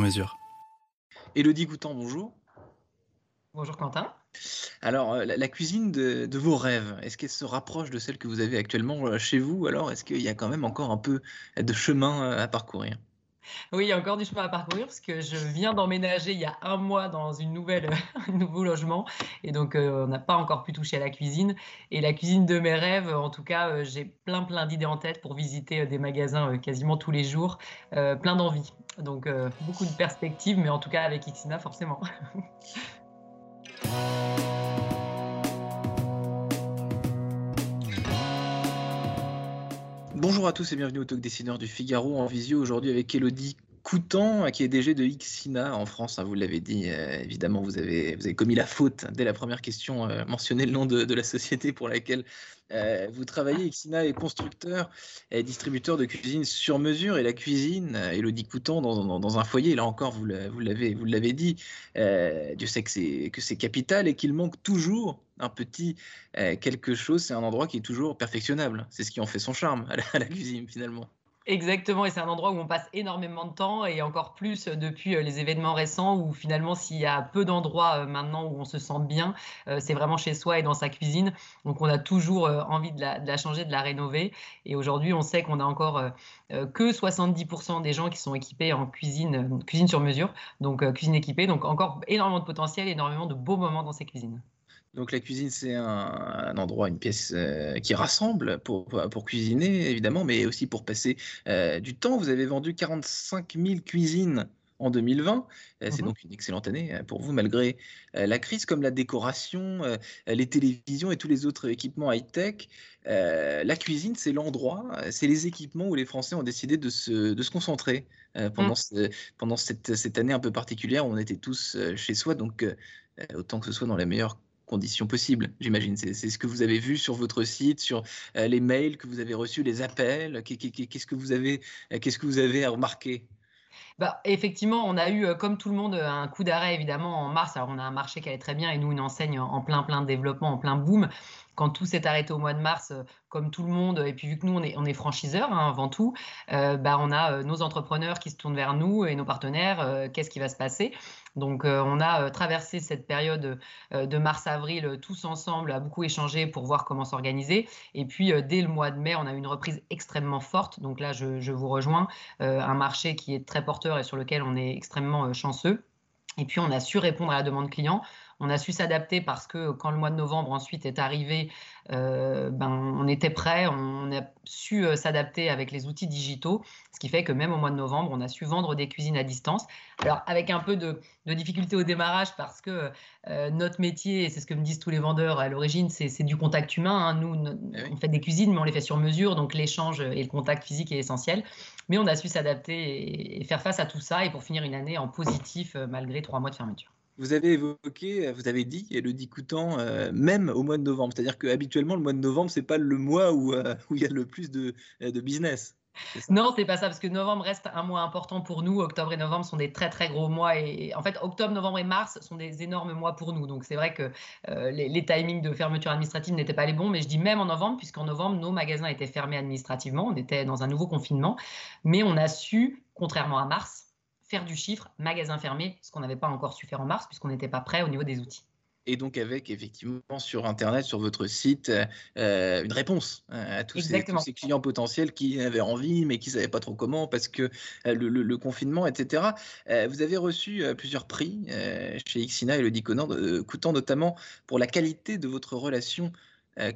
mesure. Elodie Goutan, bonjour. Bonjour Quentin. Alors, euh, la, la cuisine de, de vos rêves, est-ce qu'elle se rapproche de celle que vous avez actuellement euh, chez vous Alors, est-ce qu'il y a quand même encore un peu de chemin euh, à parcourir? Oui, il y a encore du chemin à parcourir parce que je viens d'emménager il y a un mois dans une nouvelle, un nouveau logement et donc euh, on n'a pas encore pu toucher à la cuisine. Et la cuisine de mes rêves, en tout cas, euh, j'ai plein plein d'idées en tête pour visiter euh, des magasins quasiment tous les jours, plein d'envie. Donc beaucoup de perspectives, mais en tout cas avec Xina forcément. Bonjour à tous et bienvenue au Talk Dessineur du Figaro en visio aujourd'hui avec Elodie Coutan, qui est DG de Xina en France. hein, vous l'avez dit, euh, évidemment, vous avez, vous avez commis la faute dès la première question, euh, mentionner le nom de, la société pour laquelle euh, vous travaillez. Xina est constructeur et distributeur de cuisine sur mesure. Et la cuisine, Elodie Coutan, dans, un foyer, là encore, vous l'a- vous l'avez vous dit, Dieu sait que c'est capital et qu'il manque toujours un petit quelque chose. C'est un endroit qui est toujours perfectionnable. C'est ce qui en fait son charme à la cuisine, finalement. Exactement, et c'est un endroit où on passe énormément de temps et encore plus euh, depuis euh, les événements récents où finalement s'il y a peu d'endroits euh, maintenant où on se sent bien, c'est vraiment chez soi et dans sa cuisine. Donc on a toujours envie de la, changer, de la rénover. Et aujourd'hui, on sait qu'on a encore que 70% des gens qui sont équipés en cuisine, cuisine sur mesure, donc cuisine équipée. Donc encore énormément de potentiel, énormément de beaux moments dans ces cuisines. Donc la cuisine, c'est un, un endroit, une pièce euh, qui rassemble pour, pour, cuisiner, évidemment, mais aussi pour passer euh, du temps. Vous avez vendu 45 000 cuisines en 2020. Euh, c'est Mhm. donc une excellente année pour vous, malgré la crise, comme la décoration, les télévisions et tous les autres équipements high-tech. La cuisine, c'est l'endroit, c'est les équipements où les Français ont décidé de se, de se concentrer euh, pendant, Mm. ce- pendant cette, cette année un peu particulière où on était tous chez soi. Donc, autant que ce soit dans les meilleures conditions possibles, j'imagine. C'est ce que vous avez vu sur votre site, sur euh, les mails que vous avez reçus, les appels. Qu'est- qu'est- Qu'est-ce que vous avez, euh, qu'est-ce que vous avez remarqué Bah, effectivement, on a eu, euh, comme tout le monde, un coup d'arrêt évidemment en mars. Alors, on a un marché qui allait très bien et nous, une enseigne en plein, plein développement, en plein boom. Quand tout s'est arrêté au mois de mars, euh, comme tout le monde, et puis vu que nous, on est, on franchiseurs hein, avant tout, euh, bah, on a euh, nos entrepreneurs qui se tournent vers nous et nos partenaires. euh, Qu'est-ce qui va se passer? Donc, on a traversé cette période de mars-avril tous ensemble, à beaucoup échanger pour voir comment s'organiser. Et puis, dès le mois de mai, on a eu une reprise extrêmement forte. Donc là, je, vous rejoins un marché qui est très porteur et sur lequel on est extrêmement chanceux. Et puis, on a su répondre à la demande client. On a su s'adapter parce que quand le mois de novembre ensuite est arrivé, euh, ben, on était prêt, on a su euh, s'adapter avec les outils digitaux, ce qui fait que même au mois de novembre, on a su vendre des cuisines à distance. Alors, avec un peu de, de difficulté au démarrage parce que euh, notre métier, et c'est ce que me disent tous les vendeurs à l'origine, c'est du contact humain. hein. Nous, no- Eh on fait des cuisines, mais on les fait sur mesure, donc l'échange et le contact physique est essentiel. Mais on a su s'adapter et, et faire face à tout ça et pour finir une année en positif malgré trois mois de fermeture. Vous avez évoqué, vous avez dit, Elodie Coutan, euh, même au mois de novembre. C'est-à-dire que habituellement, le mois de novembre, c'est pas le mois où, euh, où il y a le plus de, euh, business. Non, c'est pas ça, parce que novembre reste un mois important pour nous. Octobre et novembre sont des très très gros mois. Et en fait, octobre, novembre et mars sont des énormes mois pour nous. Donc c'est vrai que euh, les, les timings de fermeture administrative n'étaient pas les bons. Mais je dis même en novembre, puisqu'en novembre, nos magasins étaient fermés administrativement. On était dans un nouveau confinement. Mais on a su, contrairement à mars, faire du chiffre, magasin fermé, ce qu'on n'avait pas encore su faire en mars, puisqu'on n'était pas prêt au niveau des outils. Et donc avec effectivement sur Internet, sur votre site, euh, euh, une réponse euh, à tous ces, tous Exactement. ces clients potentiels qui avaient envie mais qui ne savaient pas trop comment parce que le, le- le confinement, etc. Euh, vous avez reçu plusieurs prix euh, chez Xina et le Diconan, coûtant notamment pour la qualité de votre relation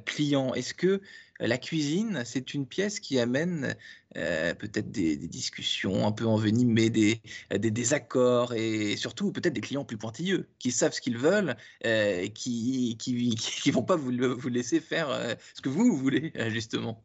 client. Est-ce que euh, la cuisine, c'est une pièce qui amène euh, peut-être des, discussions un peu envenimées, des, des désaccords et surtout peut-être des clients plus pointilleux qui savent ce qu'ils veulent euh, qui, qui, qui vont pas vous, vous laisser faire euh, ce que vous voulez, euh, justement?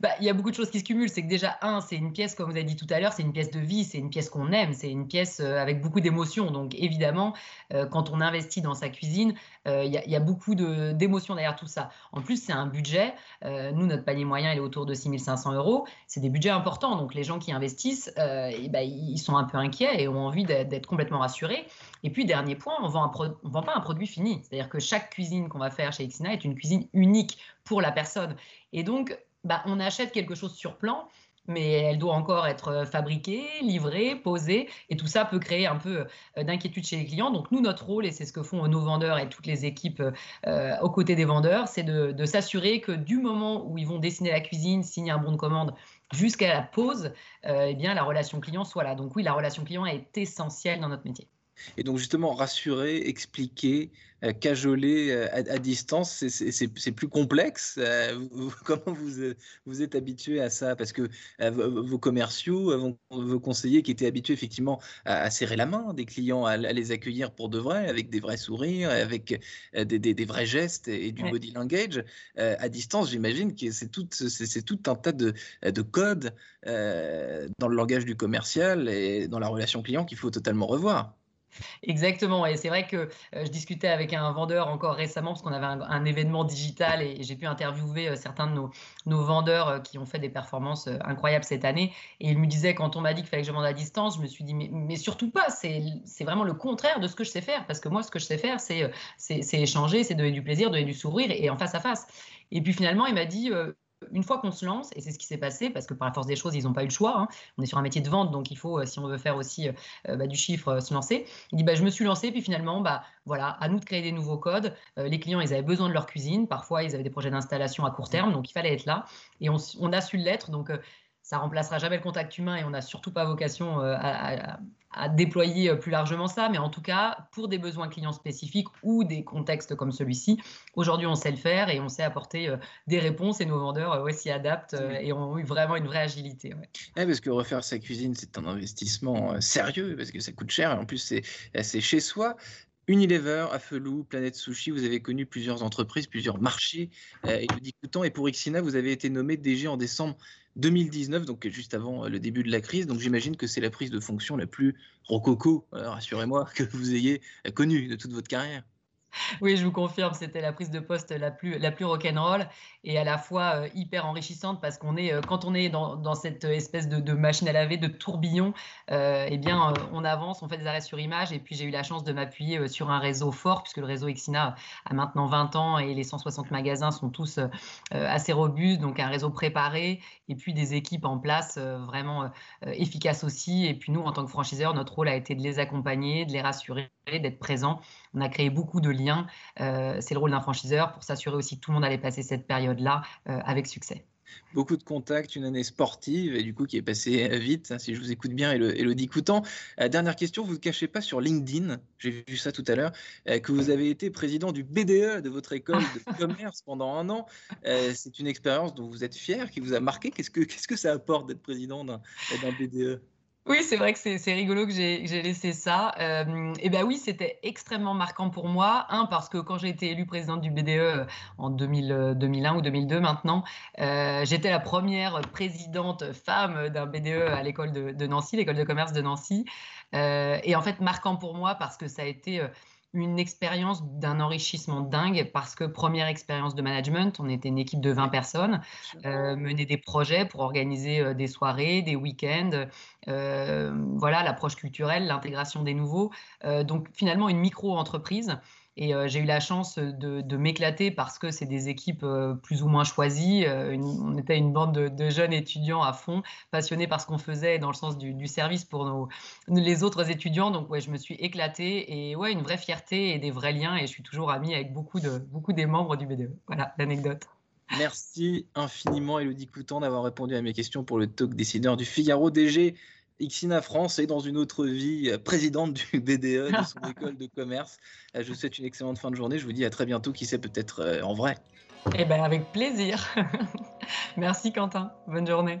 Bah, y a beaucoup de choses qui se cumulent. C'est que déjà, un, c'est une pièce, comme vous avez dit tout à l'heure, c'est une pièce de vie, c'est une pièce qu'on aime, c'est une pièce euh, avec beaucoup d'émotions. Donc, évidemment, euh, quand on investit dans sa cuisine, euh, il y, a beaucoup d'émotions derrière tout ça. En plus, c'est un budget. nous, notre panier moyen, il est autour de 6500 euros. C'est des budgets importants. Donc, les gens qui investissent, ben, ils sont un peu inquiets et ont envie d'être complètement rassurés. Et puis, dernier point, on ne vend pas un produit fini. C'est-à-dire que chaque cuisine qu'on va faire chez Xina est une cuisine unique pour la personne. Et donc, bah, on achète quelque chose sur plan, mais elle doit encore être euh, fabriquée, livrée, posée, et tout ça peut créer un peu euh, d'inquiétude chez les clients. Donc nous, notre rôle, et c'est ce que font nos vendeurs et toutes les équipes euh, aux côtés des vendeurs, c'est de, s'assurer que du moment où ils vont dessiner la cuisine, signer un bon de commande, jusqu'à la pause, eh bien la relation client soit là. Donc oui, la relation client est essentielle dans notre métier. Et donc justement, rassurer, expliquer, euh, cajoler euh, à, distance, c'est plus complexe. Euh, comment vous, vous êtes habitué à ça? Parce que vos commerciaux, vos conseillers qui étaient habitués effectivement à, serrer la main des clients, à, les accueillir pour de vrai, avec des vrais sourires, avec des, vrais gestes et, du body language, à distance, j'imagine que c'est tout, tout un tas de, de codes dans le langage du commercial et dans la relation client qu'il faut totalement revoir. Exactement, et c'est vrai que euh, je discutais avec un vendeur encore récemment parce qu'on avait un, événement digital et, j'ai pu interviewer euh, certains de nos, vendeurs euh, qui ont fait des performances incroyables cette année. Et il me disait quand on m'a dit qu'il fallait que je vende à distance, je me suis dit mais surtout pas, c'est vraiment le contraire de ce que je sais faire parce que moi ce que je sais faire c'est échanger, c'est donner du plaisir, donner du sourire et, en face à face. Et puis finalement il m'a dit une fois qu'on se lance, et c'est ce qui s'est passé, parce que par la force des choses, ils n'ont pas eu le choix, hein, on est sur un métier de vente, donc il faut, euh, si on veut faire aussi euh, bah, du chiffre, euh, se lancer. Il dit, bah, je me suis lancé, puis finalement, bah, voilà, à nous de créer des nouveaux codes. les clients, ils avaient besoin de leur cuisine, parfois, ils avaient des projets d'installation à court terme, donc il fallait être là, et on, a su l'être, donc ça remplacera jamais le contact humain, et on n'a surtout pas vocation à à déployer euh, plus largement ça, mais en tout cas, pour des besoins clients spécifiques ou des contextes comme celui-ci, aujourd'hui, on sait le faire et on sait apporter euh, des réponses et nos vendeurs euh, s'y adaptent et ont eu vraiment une vraie agilité. parce que refaire sa cuisine, c'est un investissement sérieux parce que ça coûte cher et en plus, c'est chez soi. Unilever, Afelou, Planète Sushi, vous avez connu plusieurs entreprises, plusieurs marchés. et et pour Xina, vous avez été nommé DG en décembre 2019, donc juste avant euh, le début de la crise. Donc j'imagine que c'est la prise de fonction la plus rococo, euh, rassurez-moi, que vous ayez connue de toute votre carrière. Oui, je vous confirme, c'était la prise de poste la plus, rock'n'roll et à la fois euh, hyper enrichissante parce qu'on est, euh, quand on est dans, cette espèce de, machine à laver, de tourbillon, euh, eh bien, on avance, on fait des arrêts sur image et puis j'ai eu la chance de m'appuyer sur un réseau fort puisque le réseau Exina a maintenant 20 ans et les 160 magasins sont tous assez robustes, donc un réseau préparé et puis des équipes en place vraiment efficaces aussi. Et puis nous, en tant que franchiseur, notre rôle a été de les accompagner, de les rassurer, d'être présents. On a créé beaucoup de liens. c'est le rôle d'un franchiseur pour s'assurer aussi que tout le monde allait passer cette période là euh, avec succès. Beaucoup de contacts, une année sportive et du coup qui est passée euh, vite, hein, si je vous écoute bien, Elodie Coutant. Euh, dernière question, vous ne cachez pas sur LinkedIn, j'ai vu ça tout à l'heure, que vous avez été président du BDE de votre école de commerce pendant un an. c'est une expérience dont vous êtes fier, qui vous a marqué. Qu'est-ce que, qu'est-ce que ça apporte d'être président d'un BDE oui, c'est vrai que c'est rigolo que j'ai laissé ça. Euh, et ben oui, c'était extrêmement marquant pour moi. Un, parce que quand j'ai été élue présidente du BDE euh, en 2000, 2001 ou 2002 maintenant, euh, j'étais la première présidente femme d'un BDE à l'école de, Nancy, l'école de commerce de Nancy. et en fait, marquant pour moi parce que ça a été une expérience d'un enrichissement dingue parce que première expérience de management, on était une équipe de 20 personnes, euh, mener des projets pour organiser euh, des soirées, des week-ends, euh, voilà l'approche culturelle, l'intégration des nouveaux. donc finalement une micro-entreprise et euh, j'ai eu la chance de, m'éclater parce que c'est des équipes euh, plus ou moins choisies. Euh, on était une bande de, jeunes étudiants à fond, passionnés par ce qu'on faisait dans le sens du, service pour les autres étudiants. Donc ouais, je me suis éclatée et ouais, une vraie fierté et des vrais liens. Et je suis toujours amie avec beaucoup des membres du BDE. Voilà l'anecdote. Merci infiniment, Elodie Coutan, d'avoir répondu à mes questions pour le talk décideur du Figaro DG. Xina France est dans une autre vie euh, présidente du BDE, de son école de commerce. Euh, je vous souhaite une excellente fin de journée. Je vous dis à très bientôt, qui sait peut-être euh, en vrai. Eh bien, avec plaisir. Merci Quentin. Bonne journée.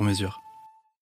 sur mesure.